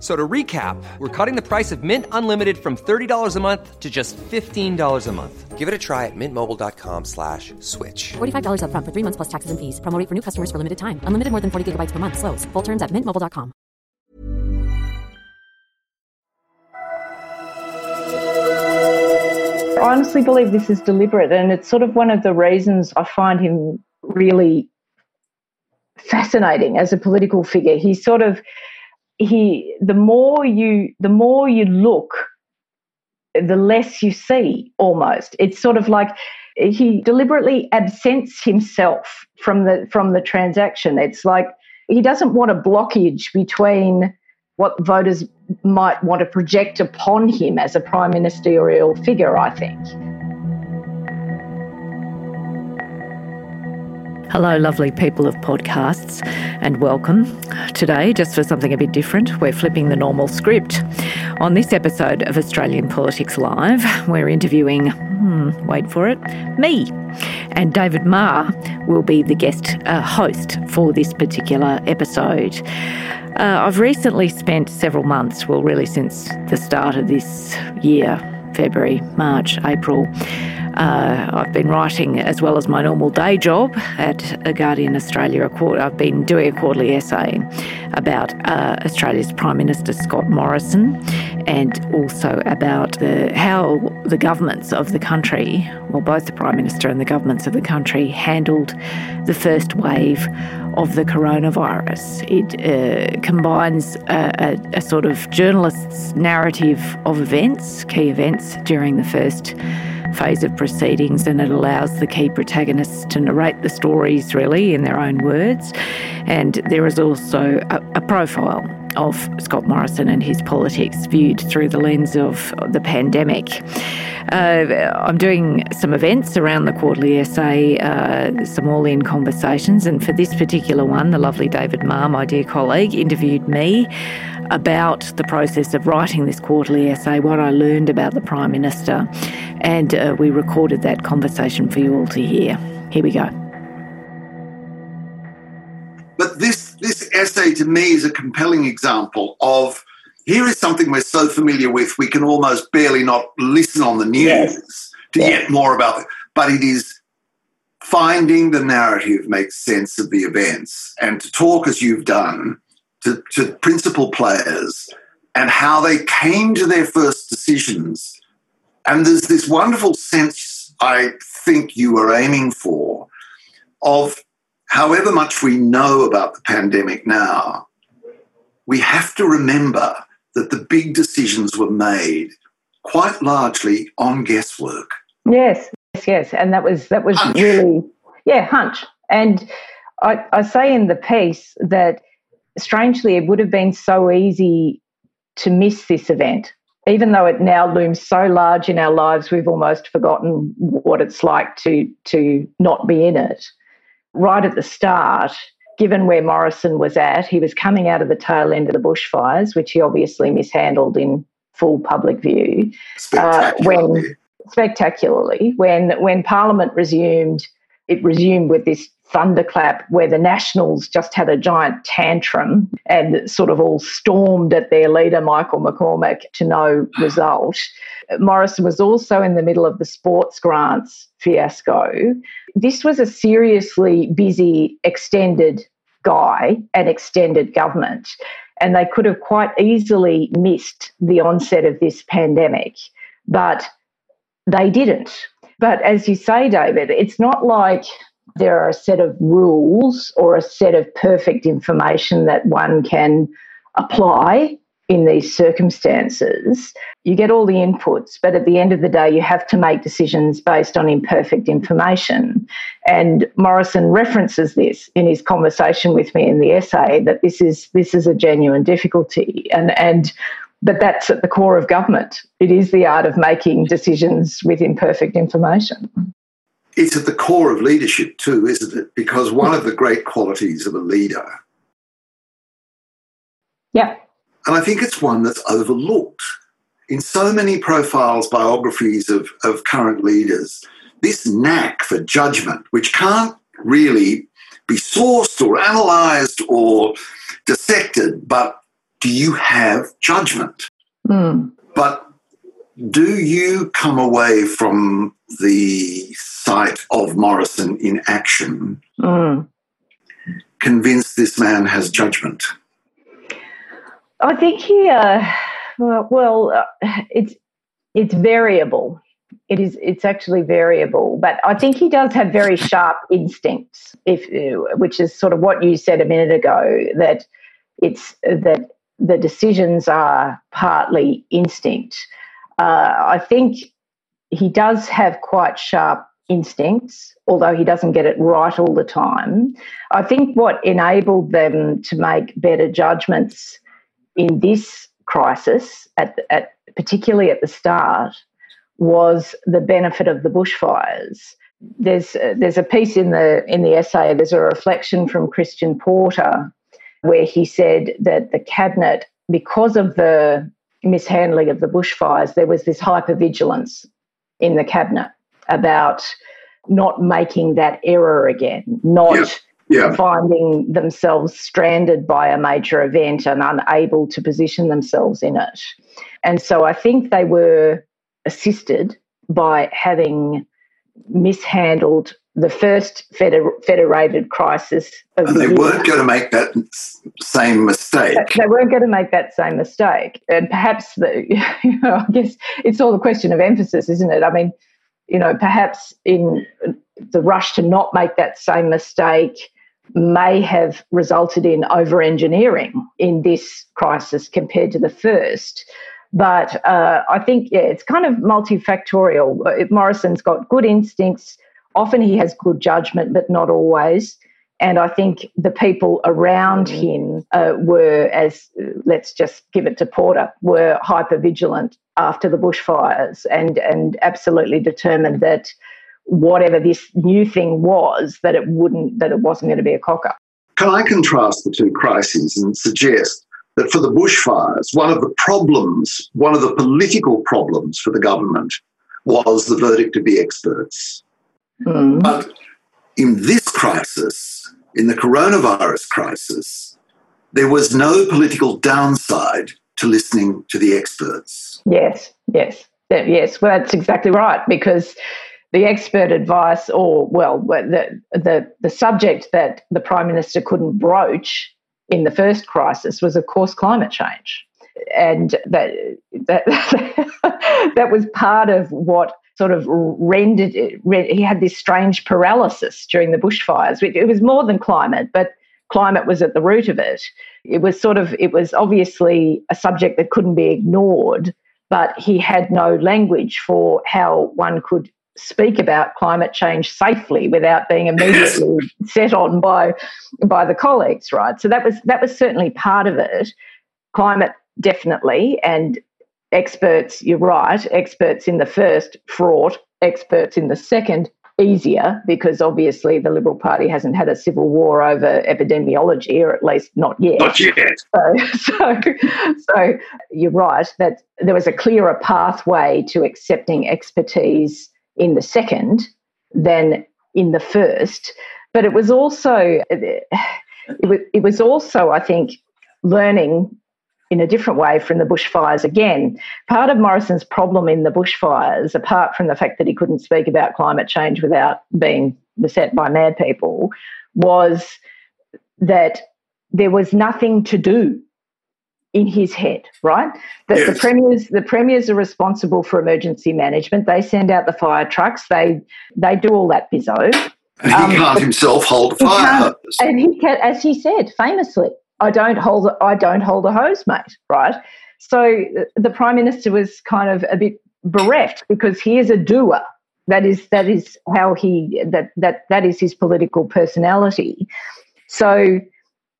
So to recap, we're cutting the price of Mint Unlimited from $30 a month to just $15 a month. Give it a try at mintmobile.com slash switch. $45 upfront for three months plus taxes and fees. Promo for new customers for limited time. Unlimited more than 40 gigabytes per month. Slows. Full terms at mintmobile.com. I honestly believe this is deliberate, and it's sort of one of the reasons I find him really fascinating as a political figure. He's sort of he the more you the more you look the less you see almost. It's sort of like he deliberately absents himself from the from the transaction. It's like he doesn't want a blockage between what voters might want to project upon him as a prime ministerial figure i think Hello, lovely people of podcasts, and welcome. Today, just for something a bit different, we're flipping the normal script. On this episode of Australian Politics Live, we're interviewing, hmm, wait for it, me. And David Marr will be the guest uh, host for this particular episode. Uh, I've recently spent several months, well, really since the start of this year, February, March, April, uh, I've been writing as well as my normal day job at a Guardian Australia. I've been doing a quarterly essay about uh, Australia's Prime Minister Scott Morrison and also about the, how the governments of the country, well, both the Prime Minister and the governments of the country, handled the first wave of the coronavirus. It uh, combines a, a, a sort of journalist's narrative of events, key events during the first phase of proceedings and it allows the key protagonists to narrate the stories really in their own words. And there is also a, a profile of Scott Morrison and his politics viewed through the lens of the pandemic. Uh, I'm doing some events around the quarterly essay, uh, some all in conversations, and for this particular one, the lovely David Marr, my dear colleague, interviewed me about the process of writing this quarterly essay, what I learned about the Prime Minister, and uh, we recorded that conversation for you all to hear. Here we go. But this, essay to me is a compelling example of here is something we're so familiar with, we can almost barely not listen on the news yes. to yes. get more about it. But it is finding the narrative makes sense of the events and to talk as you've done to, to principal players and how they came to their first decisions. And there's this wonderful sense I think you were aiming for of however much we know about the pandemic now, we have to remember that the big decisions were made quite largely on guesswork. Yes, yes, yes. And that was that was hunch. really yeah, hunch. And I, I say in the piece that strangely, it would have been so easy to miss this event. Even though it now looms so large in our lives, we've almost forgotten what it's like to, to not be in it. Right at the start, given where Morrison was at, he was coming out of the tail end of the bushfires, which he obviously mishandled in full public view. Uh, when spectacularly, when when Parliament resumed, it resumed with this thunderclap where the Nationals just had a giant tantrum and sort of all stormed at their leader, Michael McCormack, to no result. Morrison was also in the middle of the sports grants fiasco. This was a seriously busy, extended guy and extended government. And they could have quite easily missed the onset of this pandemic, but they didn't. But as you say, David, it's not like there are a set of rules or a set of perfect information that one can apply in these circumstances. You get all the inputs, but at the end of the day, you have to make decisions based on imperfect information. And Morrison references this in his conversation with me in the essay that this is this is a genuine difficulty. And and but that's at the core of government. It is the art of making decisions with imperfect information. It's at the core of leadership too, isn't it? Because one of the great qualities of a leader. Yeah. And I think it's one that's overlooked. In so many profiles, biographies of, of current leaders, this knack for judgment, which can't really be sourced or analysed or dissected, but do you have judgment? Mm. But do you come away from the sight of Morrison in action mm. convinced this man has judgment? I think he, uh, well, well uh, it's it's variable. It is. It's actually variable, but I think he does have very sharp instincts. If, uh, which is sort of what you said a minute ago, that it's that the decisions are partly instinct. Uh, I think he does have quite sharp instincts, although he doesn't get it right all the time. I think what enabled them to make better judgments in this crisis, at, at particularly at the start, was the benefit of the bushfires. There's uh, there's a piece in the in the essay. There's a reflection from Christian Porter where he said that the cabinet, because of the mishandling of the bushfires, there was this hypervigilance in the cabinet about not making that error again, not yeah. finding themselves stranded by a major event and unable to position themselves in it. And so I think they were assisted by having mishandled the first feder- federated crisis and they weren't going to make that same mistake. They weren't going to make that same mistake, and perhaps the, you know, I guess it's all a question of emphasis, isn't it? I mean, you know, perhaps in the rush to not make that same mistake may have resulted in over engineering in this crisis compared to the first. But uh, I think, yeah, it's kind of multifactorial. Uh, Morrison's got good instincts. Often he has good judgment, but not always. And I think the people around mm. him uh, were, as let's just give it to Porter, were hyper vigilant after the bushfires and, and absolutely determined that whatever this new thing was, that it wouldn't, that it wasn't going to be a cocker. Can I contrast the two crises and suggest that for the bushfires, one of the problems, one of the political problems for the government was the verdict of the experts. Mm. But in this crisis, in the coronavirus crisis, there was no political downside to listening to the experts. Yes, yes, yes. Well, that's exactly right because the expert advice, or well, the the the subject that the prime minister couldn't broach in the first crisis was, of course, climate change, and that that that was part of what sort of rendered it. He had this strange paralysis during the bushfires. Which it was more than climate, but climate was at the root of it. It was sort of it was obviously a subject that couldn't be ignored, but he had no language for how one could speak about climate change safely without being immediately set on by by the colleagues right so that was that was certainly part of it climate definitely and experts you're right experts in the first fraught experts in the second easier because obviously the Liberal Party hasn't had a civil war over epidemiology, or at least not yet. Not yet. So, so, so you're right that there was a clearer pathway to accepting expertise in the second than in the first. But it was also it was, also I think learning in a different way from the bushfires again. Part of Morrison's problem in the bushfires, apart from the fact that he couldn't speak about climate change without being beset by mad people, was that there was nothing to do in his head, right? That yes. the premiers the premiers are responsible for emergency management. They send out the fire trucks. They they do all that bizzo. And he um, can't himself hold a fire. And he can, as he said famously, I don't hold I don't hold a hose, mate, right? So the prime minister was kind of a bit bereft because he is a doer. That is that is how he that that that is his political personality. So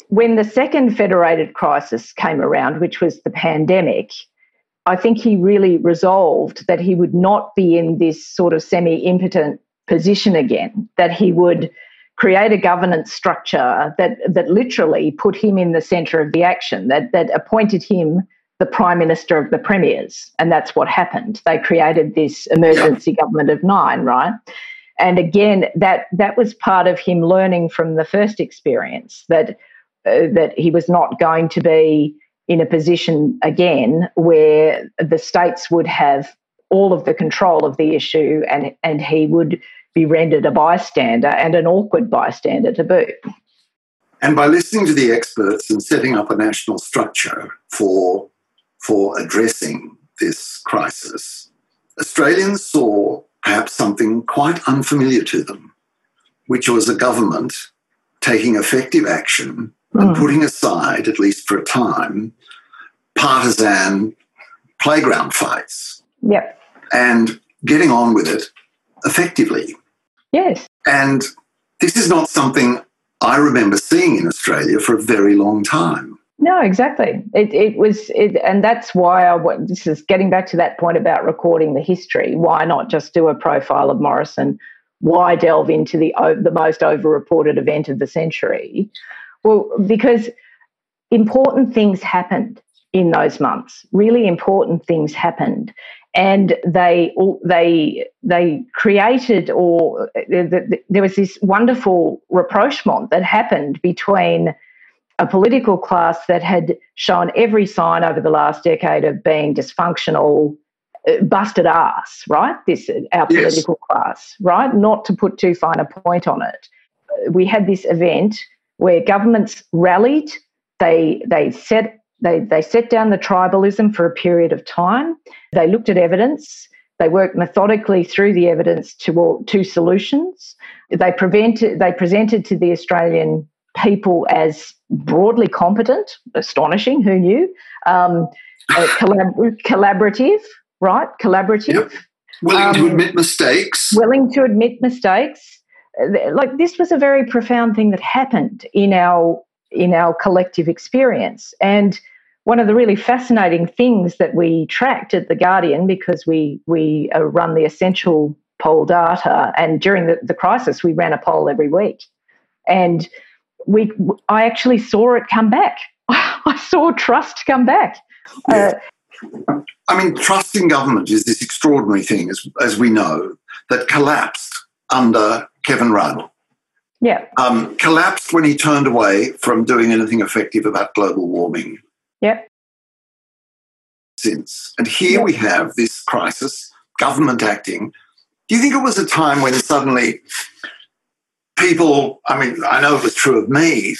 when the second federated crisis came around, which was the pandemic, I think he really resolved that he would not be in this sort of semi impotent position again, that he would create a governance structure that, that literally put him in the centre of the action, that, that appointed him the prime minister of the premiers. And that's what happened. They created this emergency government of nine, right? And again, that, that was part of him learning from the first experience that, Uh, that he was not going to be in a position again where the states would have all of the control of the issue and, and he would be rendered a bystander and an awkward bystander to boot. And by listening to the experts and setting up a national structure for, for addressing this crisis, Australians saw perhaps something quite unfamiliar to them, which was a government taking effective action and hmm. putting aside, at least for a time, partisan playground fights. Yep. And getting on with it effectively. Yes. And this is not something I remember seeing in Australia for a very long time. No, exactly. It, it was, it, and that's why I. This is getting back to that point about recording the history. Why not just do a profile of Morrison? Why delve into the the most overreported event of the century? Well, because important things happened in those months. Really important things happened, and they they they created or uh, there was this wonderful rapprochement that happened between a political class that had shown every sign over the last decade of being dysfunctional uh, busted ass right? This uh, our political class right? Not to put too fine a point on it. Uh, we had this event where governments rallied they they set they, they set down the tribalism for a period of time. They looked at evidence. They worked methodically through the evidence to, to solutions. They, prevented, they presented to the Australian people as broadly competent, astonishing, who knew, um, collab- collaborative, right? Collaborative. Yep. Willing um, to admit mistakes. Willing to admit mistakes. Like this was a very profound thing that happened in our in our collective experience. And one of the really fascinating things that we tracked at the Guardian, because we we uh, run the essential poll data, and during the, the crisis, we ran a poll every week, and we I actually saw it come back. I saw trust come back. Yeah. Uh, I mean, trust in government is this extraordinary thing, as, as we know, that collapsed under Kevin Rudd. Yeah. Um, collapsed when he turned away from doing anything effective about global warming. Yep. Since. And here we have this crisis, government acting. Do you think it was a time when suddenly people, I mean, I know it was true of me,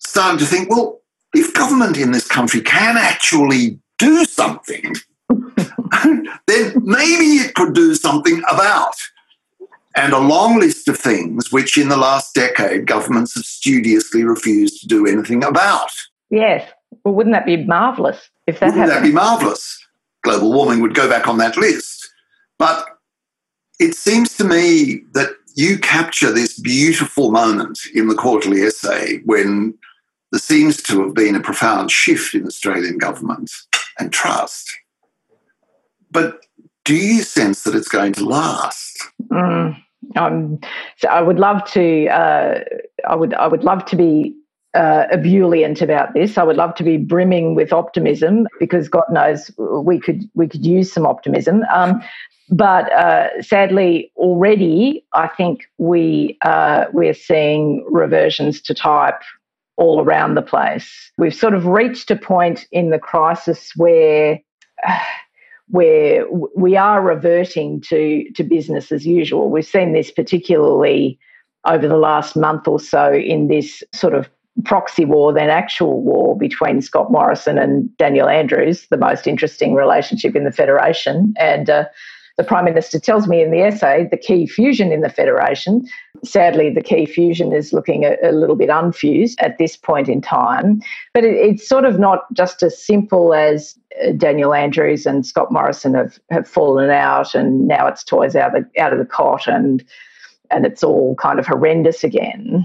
started to think, well, if government in this country can actually do something, then maybe it could do something about and a long list of things which in the last decade governments have studiously refused to do anything about. Yes. Well, wouldn't that be marvellous if that wouldn't happened? that be marvellous? Global warming would go back on that list. But it seems to me that you capture this beautiful moment in the quarterly essay when there seems to have been a profound shift in Australian government and trust. But do you sense that it's going to last? Mm, um, so I would love to. Uh, I would. I would love to be uh, ebullient about this. I would love to be brimming with optimism because God knows we could we could use some optimism. Um, but uh, sadly, already I think we uh, we're seeing reversions to type all around the place. We've sort of reached a point in the crisis where where we are reverting to, to business as usual. We've seen this particularly over the last month or so in this sort of proxy war than actual war between Scott Morrison and Daniel Andrews, the most interesting relationship in the Federation. And uh, the Prime Minister tells me in the essay the key fusion in the Federation sadly, the key fusion is looking a, a, little bit unfused at this point in time. But it, it's sort of not just as simple as uh, Daniel Andrews and Scott Morrison have, have fallen out, and now it's toys out of the, out of the cot, and and it's all kind of horrendous again.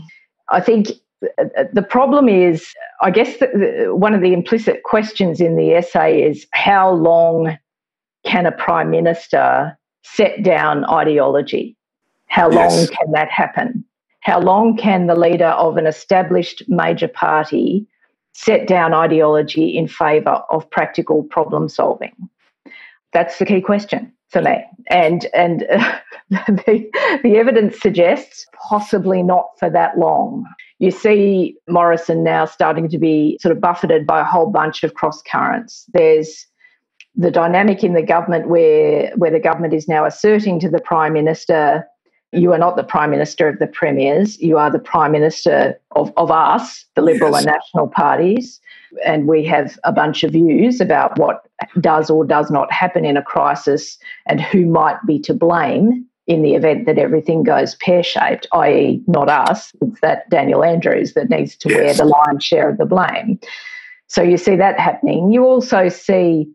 I think the problem is, I guess, the, one of the implicit questions in the essay is how long can a prime minister set down ideology? How yes. long can that happen? How long can the leader of an established major party set down ideology in favour of practical problem solving? That's the key question for me. And and uh, the, the evidence suggests possibly not for that long. You see Morrison now starting to be sort of buffeted by a whole bunch of cross currents. There's the dynamic in the government where where the government is now asserting to the prime minister you are not the prime minister of the premiers you are the prime minister of, of us the liberal yes. and national parties and we have a bunch of views about what does or does not happen in a crisis and who might be to blame in the event that everything goes pear shaped, i.e., not us, it's that Daniel Andrews that needs to yes. wear the lion's share of the blame. So you see that happening. You also see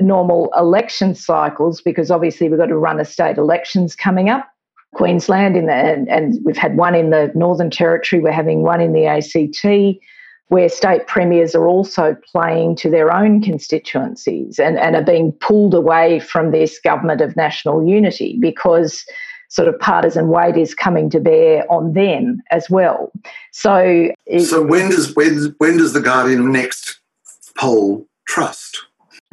normal election cycles because obviously we've got to run a state elections coming up. Queensland in the, and, and we've had one in the Northern Territory, we're having one in the ACT where state premiers are also playing to their own constituencies and, and are being pulled away from this government of national unity because sort of partisan weight is coming to bear on them as well. So, so when does when when does the Guardian next poll trust?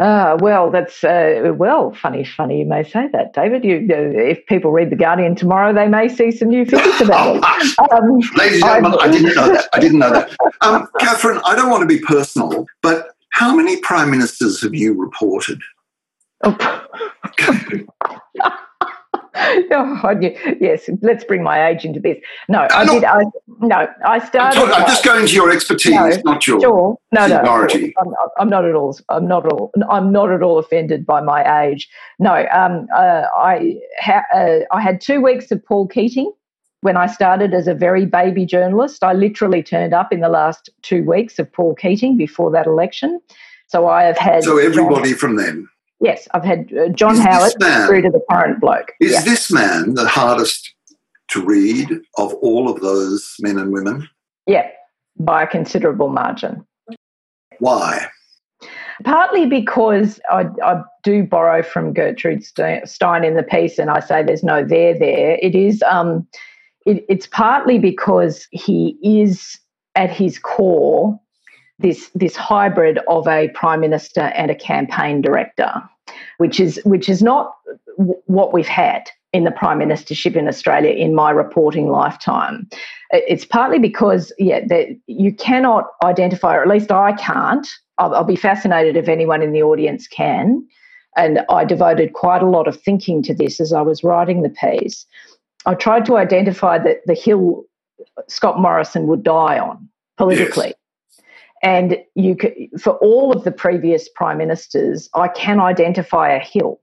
Ah, well, that's uh, well funny. Funny you may say that, David. You, uh, if people read the Guardian tomorrow, they may see some new figures about it. Um, Ladies and gentlemen, I didn't know that. I didn't know that. Um, Katharine, I don't want to be personal, but how many prime ministers have you reported? Oh. oh, yes, let's bring my age into this. No, I did. I, no, I started. I'm, I'm just going to your expertise, no, not your sure. No, seniority. no, I'm, I'm, not at all. I'm not at all. I'm not at all offended by my age. No, um, uh, I ha, uh, I had two weeks of Paul Keating when I started as a very baby journalist. I literally turned up in the last two weeks of Paul Keating before that election. So I have had. So everybody from then. Yes, I've had uh, John is Howard man, through to the current bloke. Is yeah. this man the hardest to read of all of those men and women? Yeah, by a considerable margin. Why? Partly because I, I, do borrow from Gertrude Stein in the piece, and I say there's no there there. It is. Um, it, it's partly because he is at his core this this hybrid of a prime minister and a campaign director which is which is not w- what we've had in the prime ministership in Australia in my reporting lifetime. It's partly because yeah, that you cannot identify, or at least I can't. I'll, I'll be fascinated if anyone in the audience can. And I devoted quite a lot of thinking to this as I was writing the piece. I tried to identify that the hill Scott Morrison would die on politically. Yes. And you could, for all of the previous prime ministers, I can identify a hill.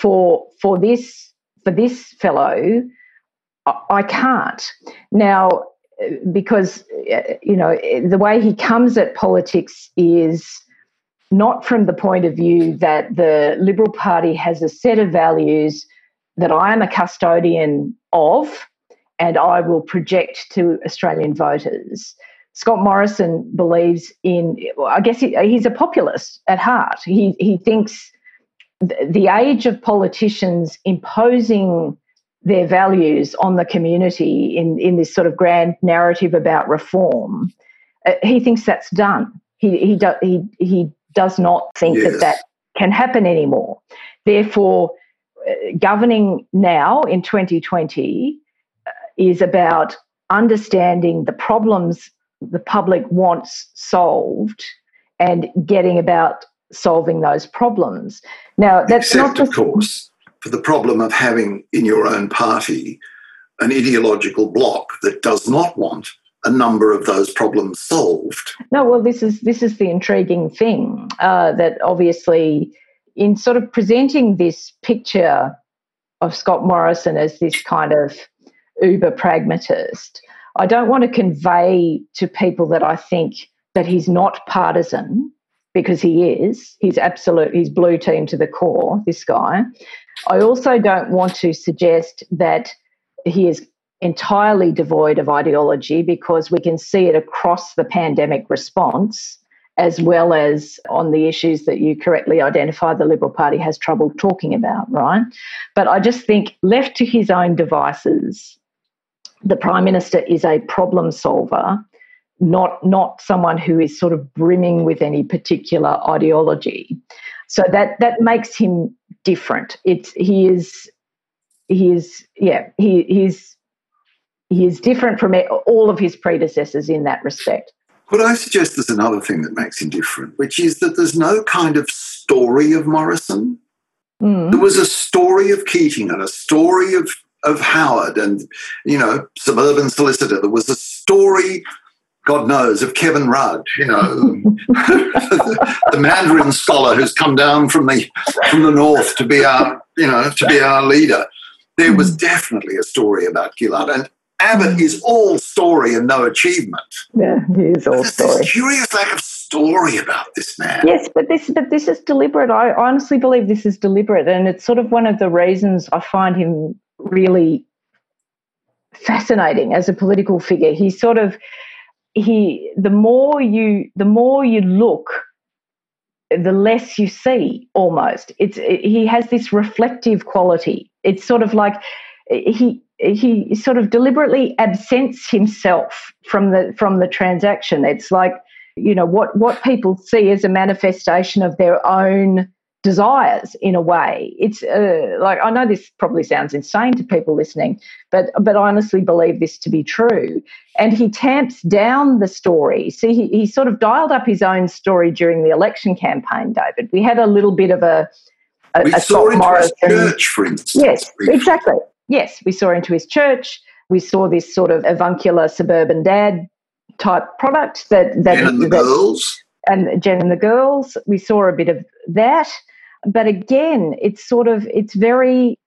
For for this for this fellow, I, I can't now because you know the way he comes at politics is not from the point of view that the Liberal Party has a set of values that I am a custodian of and I will project to Australian voters. Scott Morrison believes in, I guess he, he's a populist at heart. He, he thinks the age of politicians imposing their values on the community in, in this sort of grand narrative about reform, uh, he thinks that's done. He, he, do, he, he does not think yes. that that can happen anymore. Therefore, uh, governing now in 2020 uh, is about understanding the problems the public wants solved and getting about solving those problems. Now, that's Except, not just, of course, for the problem of having in your own party an ideological bloc that does not want a number of those problems solved. No, well, this is this is the intriguing thing uh, that obviously, in sort of presenting this picture of Scott Morrison as this kind of uber pragmatist. I don't want to convey to people that I think that he's not partisan because he is. He's absolute, he's blue team to the core, this guy. I also don't want to suggest that he is entirely devoid of ideology because we can see it across the pandemic response as well as on the issues that you correctly identify the Liberal Party has trouble talking about, right? But I just think left to his own devices, the Prime Minister is a problem solver, not, not someone who is sort of brimming with any particular ideology. So that that makes him different. It's he is he is yeah, he he's he is different from all of his predecessors in that respect. What I suggest is another thing that makes him different, which is that there's no kind of story of Morrison. Mm. There was a story of Keating and a story of, of Howard and, you know, suburban solicitor. There was a story, God knows, of Kevin Rudd, you know, the Mandarin scholar who's come down from the from the north to be our, you know, to be our leader. There was hmm. definitely a story about Gillard. And Abbott is all story and no achievement. Yeah, he is all There's story. This curious lack of story about this man. Yes, but this but this is deliberate. I honestly believe this is deliberate, and it's sort of one of the reasons I find him really fascinating as a political figure. He sort of he the more you the more you look the less you see almost it's it, he has this reflective quality it's sort of like he he sort of deliberately absents himself from the from the transaction. It's like you know what what people see as a manifestation of their own desires in a way. It's uh, like I know this probably sounds insane to people listening, but but I honestly believe this to be true. And he tamps down the story. See, he, he sort of dialed up his own story during the election campaign. David, we had a little bit of a. a we a saw into Morrison. church, for instance. Yes, exactly yes, we saw into his church. We saw this sort of avuncular suburban dad type product that that Jen and the that, girls and Jen and the girls. We saw a bit of that, but again, it's sort of it's very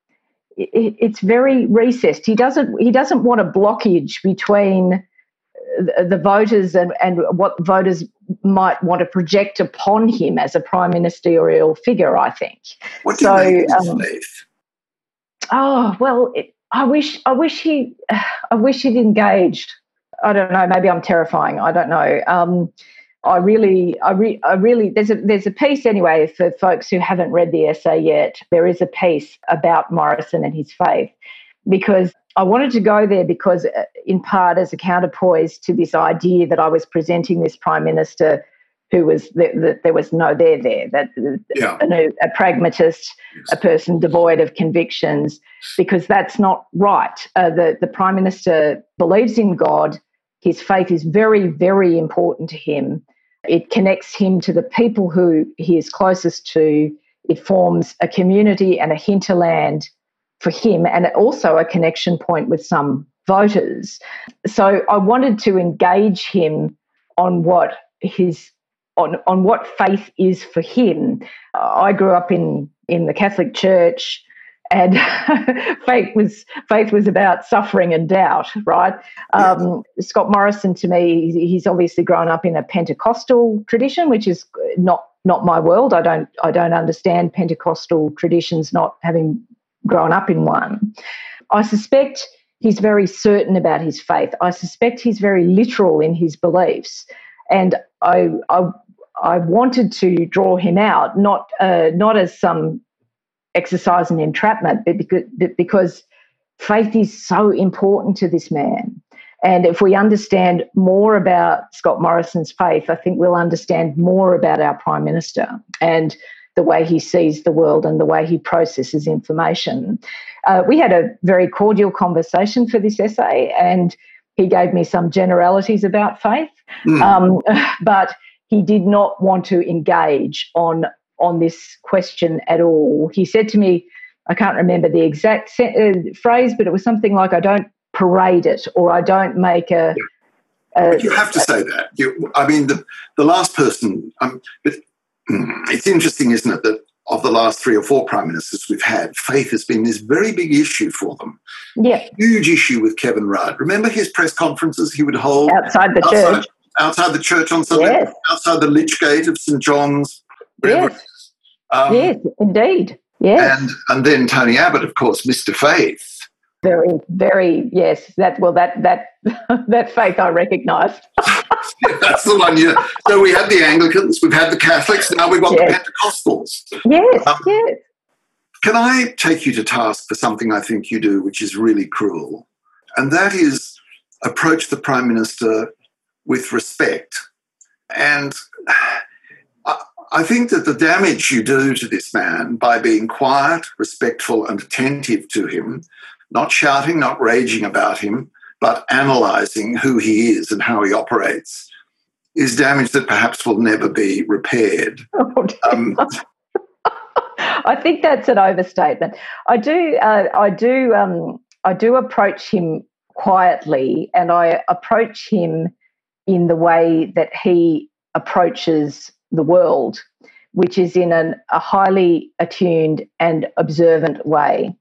it's very recessed. He doesn't he doesn't want a blockage between the voters and, and what voters might want to project upon him as a prime ministerial figure. I think. What do so, you um, Oh well, it, I wish I wish he I wish he'd engaged. I don't know. Maybe I'm terrifying. I don't know. Um, I really, I, re, I really, there's a there's a piece anyway for folks who haven't read the essay yet. There is a piece about Morrison and his faith, because I wanted to go there because, uh, in part, as a counterpoise to this idea that I was presenting this prime minister who was that there was no there there that yeah. a, a, pragmatist a person devoid of convictions because that's not right uh, the the prime minister believes in god his faith is very very important to him it connects him to the people who he is closest to. It forms a community and a hinterland for him and also a connection point with some voters. So i wanted to engage him on what his on, on what faith is for him. I grew up in, in the Catholic Church and faith was faith was about suffering and doubt, right? Um, Scott Morrison, to me, he's obviously grown up in a Pentecostal tradition, which is not not my world. I don't I don't understand Pentecostal traditions, not having grown up in one. I suspect he's very certain about his faith. I suspect he's very literal in his beliefs, and I I I wanted to draw him out, not uh, not as some exercise in entrapment, but because, because faith is so important to this man. And if we understand more about Scott Morrison's faith, I think we'll understand more about our Prime Minister and the way he sees the world and the way he processes information. Uh, we had a very cordial conversation for this essay, and he gave me some generalities about faith. Mm. Um, but he did not want to engage on on this question at all. He said to me, I can't remember the exact uh, phrase, but it was something like, "I don't parade it," or "I don't make a." a you have to say that. You, I mean, the the last person. Um, but, mm, it's interesting, isn't it, that of the last three or four prime ministers we've had, faith has been this very big issue for them. Yeah. Huge issue with Kevin Rudd. Remember his press conferences he would hold outside the outside, church. Outside the church on Sunday, Yes. outside the Lych Gate of St John's. Yes. Um, yes, indeed. Yes. And and then Tony Abbott, of course, Mr. Faith. very, very yes. That well that that that faith I recognise. That's the one. Yeah. So we had the Anglicans, we've had the Catholics, now we've got Yes. the Pentecostals. Yes, Um, yes. Can I take you to task for something I think you do, which is really cruel? And that is approach the Prime Minister with respect. And I, think that the damage you do to this man by being quiet, respectful, and attentive to him, not shouting, not raging about him, but analysing who he is and how he operates, is damage that perhaps will never be repaired. Um, I think that's an overstatement. I do, uh, I do, um, I do approach him quietly, and I approach him in the way that he approaches the world, which is in an, a highly attuned and observant way.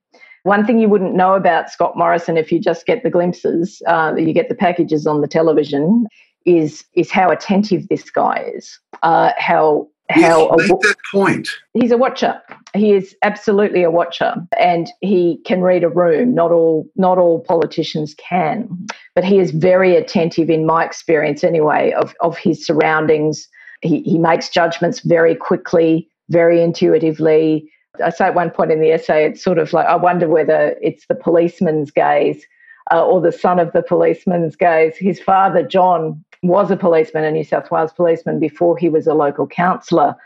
One thing you wouldn't know about Scott Morrison if you just get the glimpses, uh, you get the packages on the television, is is how attentive this guy is, uh, how how yes, make that point. he's a watcher. He is absolutely a watcher, and he can read a room. Not all not all politicians can, but he is very attentive, in my experience anyway, of of his surroundings. He he makes judgments very quickly, very intuitively. I say at one point in the essay, it's sort of like I wonder whether it's the policeman's gaze uh, or the son of the policeman's gaze. His father, John, was a policeman, a New South Wales policeman, before he was a local councillor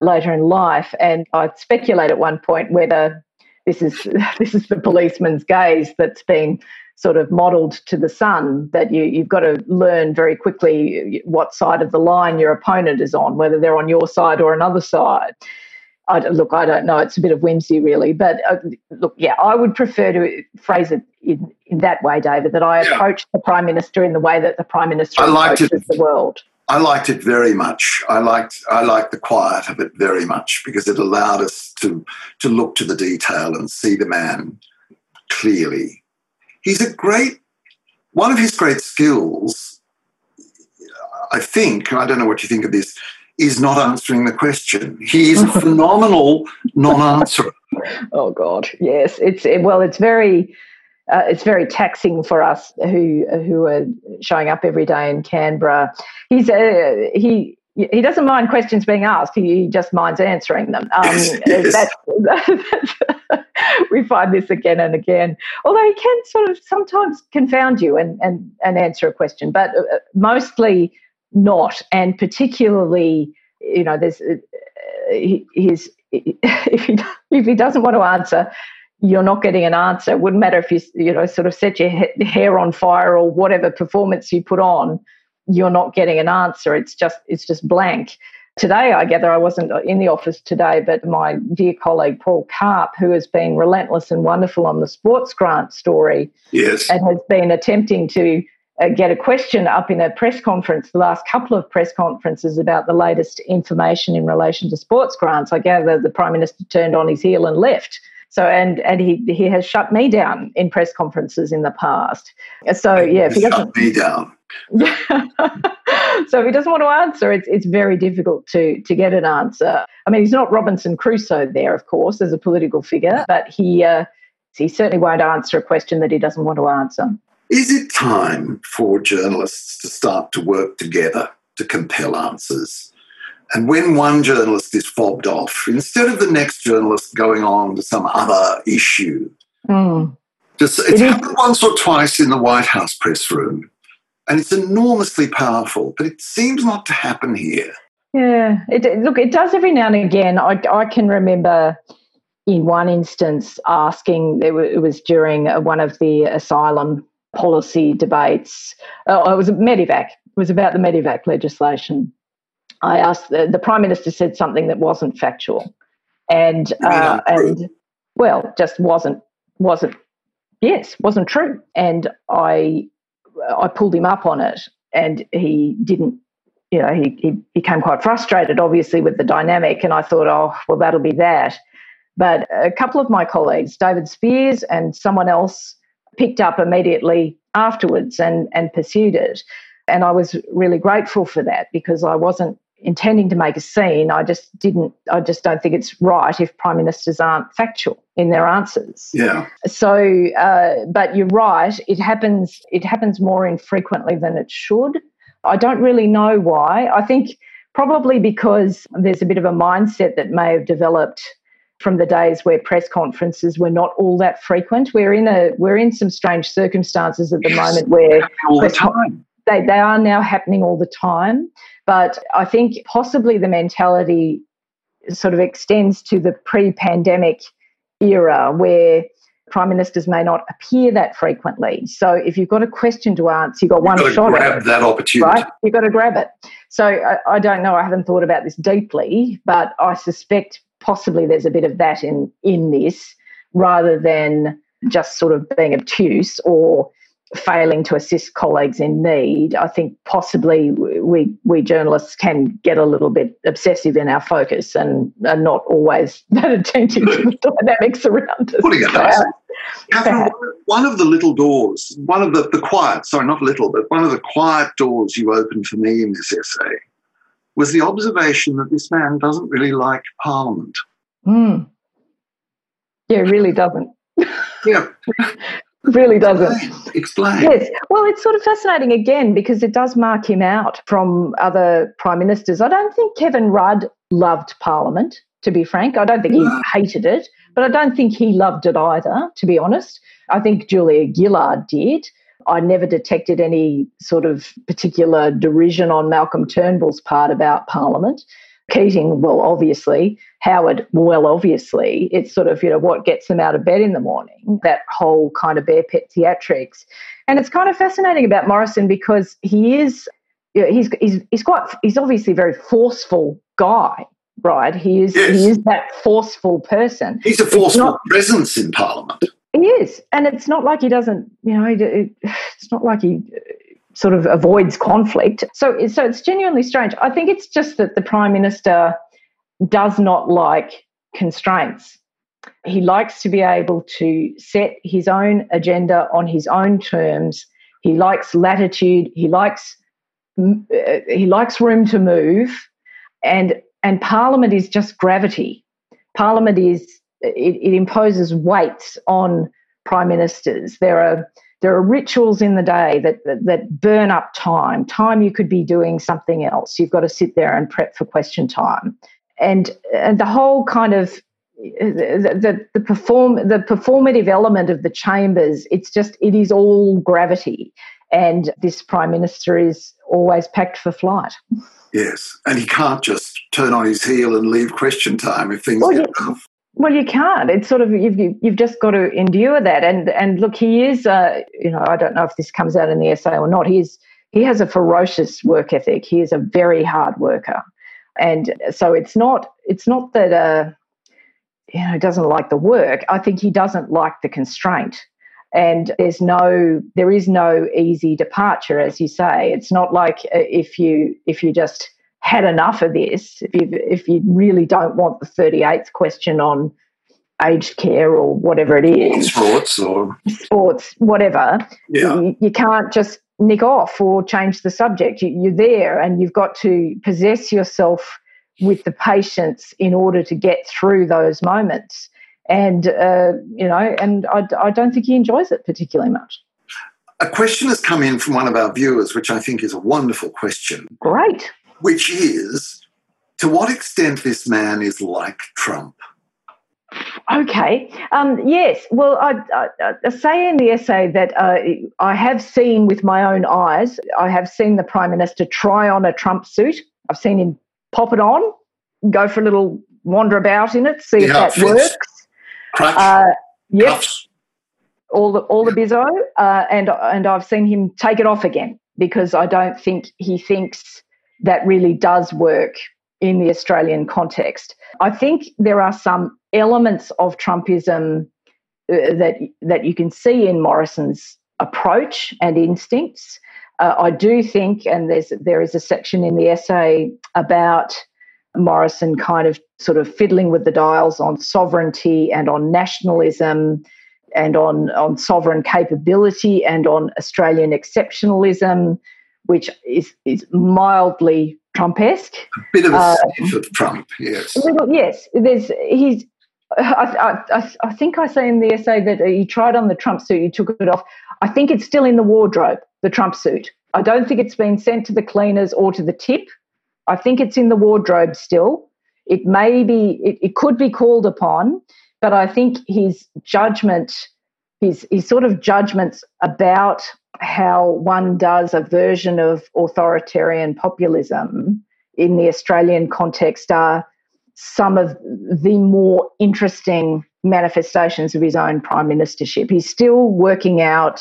later in life. And I'd speculate at one point whether this is this is the policeman's gaze that's being sort of modelled to the son that you, you've got to learn very quickly what side of the line your opponent is on, whether they're on your side or another side. I don't, look, I don't know. It's a bit of whimsy, really. But uh, look, yeah, I would prefer to phrase it in, in that way, David, that I Yeah. approach the Prime Minister in the way that the Prime Minister I liked it. approaches the world. I liked it very much. I liked I liked the quiet of it very much because it allowed us to to look to the detail and see the man clearly. He's a great one of his great skills, I think, I don't know what you think of this, is not answering the question. He is a phenomenal non-answerer. Oh God, yes. It's it, well, it's very, uh, it's very taxing for us who who are showing up every day in Canberra. He's a, he. He doesn't mind questions being asked. He just minds answering them. Um, Yes, that's, that's, we find this again and again. Although he can sort of sometimes confound you and and, and answer a question, but uh, mostly not. And particularly, you know, there's uh, his if he if he doesn't want to answer, you're not getting an answer. It wouldn't matter if you you know sort of set your hair on fire or whatever performance you put on, you're not getting an answer. It's just it's just blank. Today, I gather I wasn't in the office today, but my dear colleague Paul Karp, who has been relentless and wonderful on the sports grant story, Yes. and has been attempting to uh, get a question up in a press conference, the last couple of press conferences about the latest information in relation to sports grants. I gather the Prime Minister turned on his heel and left. So, and, and he, he has shut me down in press conferences in the past. So, yeah, if he doesn't, Shut me down. so if he doesn't want to answer, it's, it's very difficult to, to get an answer. I mean, he's not Robinson Crusoe there, of course, as a political figure, but he, uh, he certainly won't answer a question that he doesn't want to answer. Is it time for journalists to start to work together to compel answers? And when one journalist is fobbed off, instead of the next journalist going on to some other issue, Mm. just, it's It happened once or twice in the White House press room, and it's enormously powerful, but it seems not to happen here. Yeah, it, look, it does every now and again. I, I can remember in one instance asking, it, it was during uh, one of the asylum policy debates. Oh, it was Medevac. It was about the Medevac legislation. I asked the, the Prime Minister said something that wasn't factual, and uh, and well, just wasn't wasn't yes wasn't true. And I I pulled him up on it, and he didn't you know, he, he became quite frustrated, obviously, with the dynamic. And I thought, oh, well, that'll be that. But a couple of my colleagues, David Speers and someone else, picked up immediately afterwards and, and pursued it. And I was really grateful for that because I wasn't intending to make a scene. I just didn't, I just don't think it's right if prime ministers aren't factual in their answers. Yeah. So, uh, but you're right, it happens, it happens more infrequently than it should. I don't really know why. I think probably because there's a bit of a mindset that may have developed from the days where press conferences were not all that frequent. We're in a we're in some strange circumstances at the yes, moment where all the time. They, they are now happening all the time. But I think possibly the mentality sort of extends to the pre-pandemic era where prime ministers may not appear that frequently. So if you've got a question to answer, you've got one you've shot grab at that opportunity. Right? You've got to grab it. So I, I, don't know. I haven't thought about this deeply, but I suspect possibly there's a bit of that in in this, rather than just sort of being obtuse or failing to assist colleagues in need, I think possibly we we journalists can get a little bit obsessive in our focus and are not always that attentive to the dynamics around us. Putting it nicely. Katharine, one of the little doors, one of the, the quiet, sorry, not little, but one of the quiet doors you opened for me in this essay was the observation that this man doesn't really like Parliament. Mm. Yeah, really doesn't. Yeah. really doesn't. Explain. Yes. Well, it's sort of fascinating again because it does mark him out from other prime ministers. I don't think Kevin Rudd loved Parliament, to be frank. I don't think he hated it, but I don't think he loved it either, to be honest. I think Julia Gillard did. I never detected any sort of particular derision on Malcolm Turnbull's part about Parliament. Keating, well, obviously. Howard, well, obviously. It's sort of, you know, what gets them out of bed in the morning, that whole kind of bear pet theatrics. And it's kind of fascinating about Morrison because he is, you know, he's, he's, he's quite, he's obviously a very forceful guy, right? He is, yes. he is that forceful person. He's a forceful not, presence in Parliament. He is. And it's not like he doesn't, you know, it's not like he sort of avoids conflict. So, so it's genuinely strange. I think it's just that the prime minister does not like constraints. He likes to be able to set his own agenda on his own terms. He likes latitude. He likes uh, he likes room to move, and and Parliament is just gravity. Parliament is it, it imposes weights on prime ministers. There are there are rituals in the day that, that, that burn up time time you could be doing something else. You've got to sit there and prep for question time. And and the whole kind of the, the, the perform the performative element of the chambers it's just it is all gravity. And this prime minister is always packed for flight. Yes and he can't just turn on his heel and leave question time if things well, get tough well, you can't. It's sort of you've you've just got to endure that. And and look, he is. Uh, you know, I don't know if this comes out in the essay or not. He's he has a ferocious work ethic. He is a very hard worker, and so it's not it's not that uh, you know he doesn't like the work. I think he doesn't like the constraint. And there's no there is no easy departure, as you say. It's not like uh, if you if you just had enough of this, if you if you really don't want the 38th question on aged care or whatever it is, sports or sports, whatever, yeah. you, you can't just nick off or change the subject. You, you're there and you've got to possess yourself with the patience in order to get through those moments. And, uh, you know, and I, I don't think he enjoys it particularly much. A question has come in from one of our viewers, which I think is a wonderful question. Great which is to what extent this man is like Trump. Okay. Um, yes. Well, I, I, I, say in the essay that uh, I have seen with my own eyes, I have seen the Prime Minister try on a Trump suit. I've seen him pop it on, go for a little wander about in it, see if that works. Crutch, uh, yes. All the all the bizzo, uh, and and I've seen him take it off again because I don't think he thinks that really does work in the Australian context. I think there are some elements of Trumpism uh, that that you can see in Morrison's approach and instincts. Uh, I do think, and there's there is a section in the essay about Morrison kind of sort of fiddling with the dials on sovereignty and on nationalism and on, on sovereign capability and on Australian exceptionalism, which is, is mildly Trumpesque. A bit of a uh, of Trump, yes. Little, yes, there's he's. I, I, I think I say in the essay that he tried on the Trump suit, he took it off. I think it's still in the wardrobe, the Trump suit. I don't think it's been sent to the cleaners or to the tip. I think it's in the wardrobe still. It may be, it, it could be called upon, but I think his judgment, his, his sort of judgments about how one does a version of authoritarian populism in the Australian context are some of the more interesting manifestations of his own prime ministership. He's still working out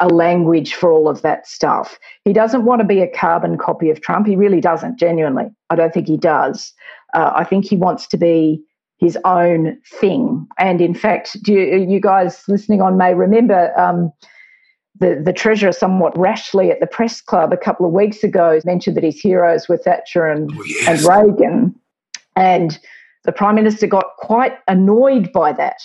a language for all of that stuff. He doesn't want to be a carbon copy of Trump. He really doesn't, genuinely. I don't think he does. Uh, I think he wants to be his own thing. And in fact, you, you, guys listening on may remember um, the, the treasurer somewhat rashly at the press club a couple of weeks ago mentioned that his heroes were Thatcher and, oh, yes. and Reagan. And the prime minister got quite annoyed by that,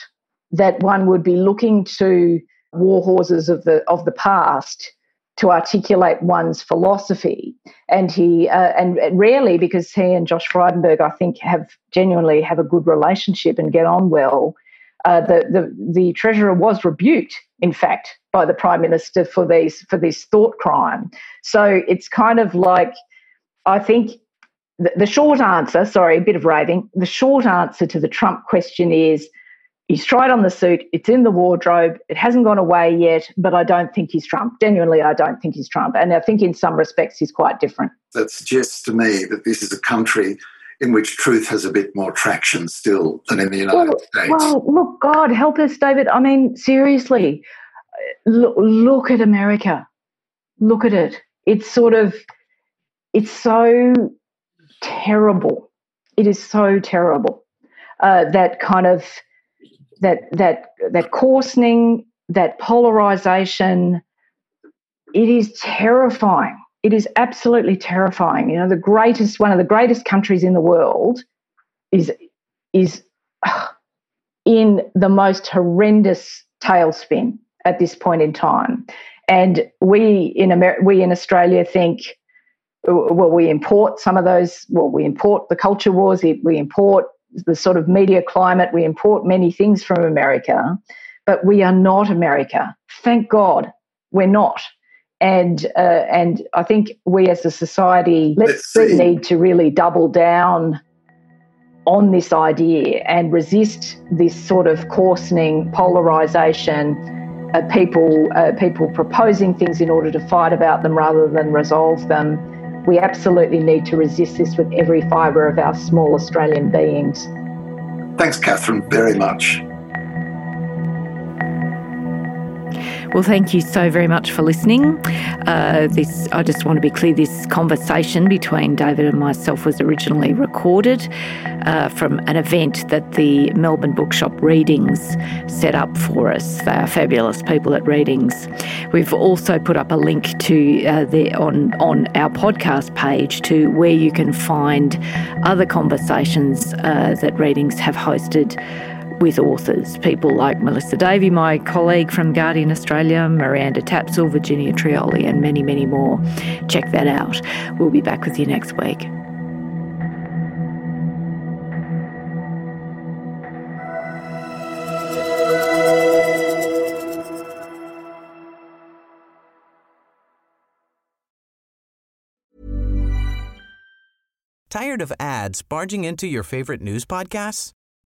that one would be looking to war horses of the of the past to articulate one's philosophy. And he uh, and rarely because he and Josh Frydenberg, I think, have genuinely have a good relationship and get on well. Uh, the, the the treasurer was rebuked, in fact, by the prime minister for these for this thought crime. So it's kind of like I think the, the short answer. Sorry, a bit of raving. The short answer to the Trump question is He's tried on the suit. It's in the wardrobe. It hasn't gone away yet, but I don't think he's Trump. Genuinely, I don't think he's Trump. And I think in some respects, he's quite different. That suggests to me that this is a country in which truth has a bit more traction still than in the United well, States. Well, look, God help us, David. I mean, seriously, look, look at America. Look at it. It's sort of, it's so terrible. It is so terrible. Uh, that kind of that that that coarsening, that polarization, it is terrifying. It is absolutely terrifying. You know, the greatest, one of the greatest countries in the world is is in the most horrendous tailspin at this point in time. And we in America, we in Australia think, well, we import some of those. Well, we import the culture wars. We import the sort of media climate. We import many things from America, but we are not America. Thank God we're not. And uh, and I think we as a society let's need to really double down on this idea and resist this sort of coarsening polarization. Uh, people uh, people proposing things in order to fight about them rather than resolve them we absolutely need to resist this with every fibre of our small Australian beings. Thanks, Katharine, very much. Well, thank you so very much for listening. Uh, this, I just want to be clear. This conversation between David and myself was originally recorded uh, from an event that the Melbourne Bookshop Readings set up for us. They are fabulous people at Readings. We've also put up a link to uh, the on on our podcast page to where you can find other conversations uh, that Readings have hosted with authors, people like Melissa Davey, my colleague from Guardian Australia, Miranda Tapsell, Virginia Trioli, and many, many more. Check that out. We'll be back with you next week. Tired of ads barging into your favorite news podcasts?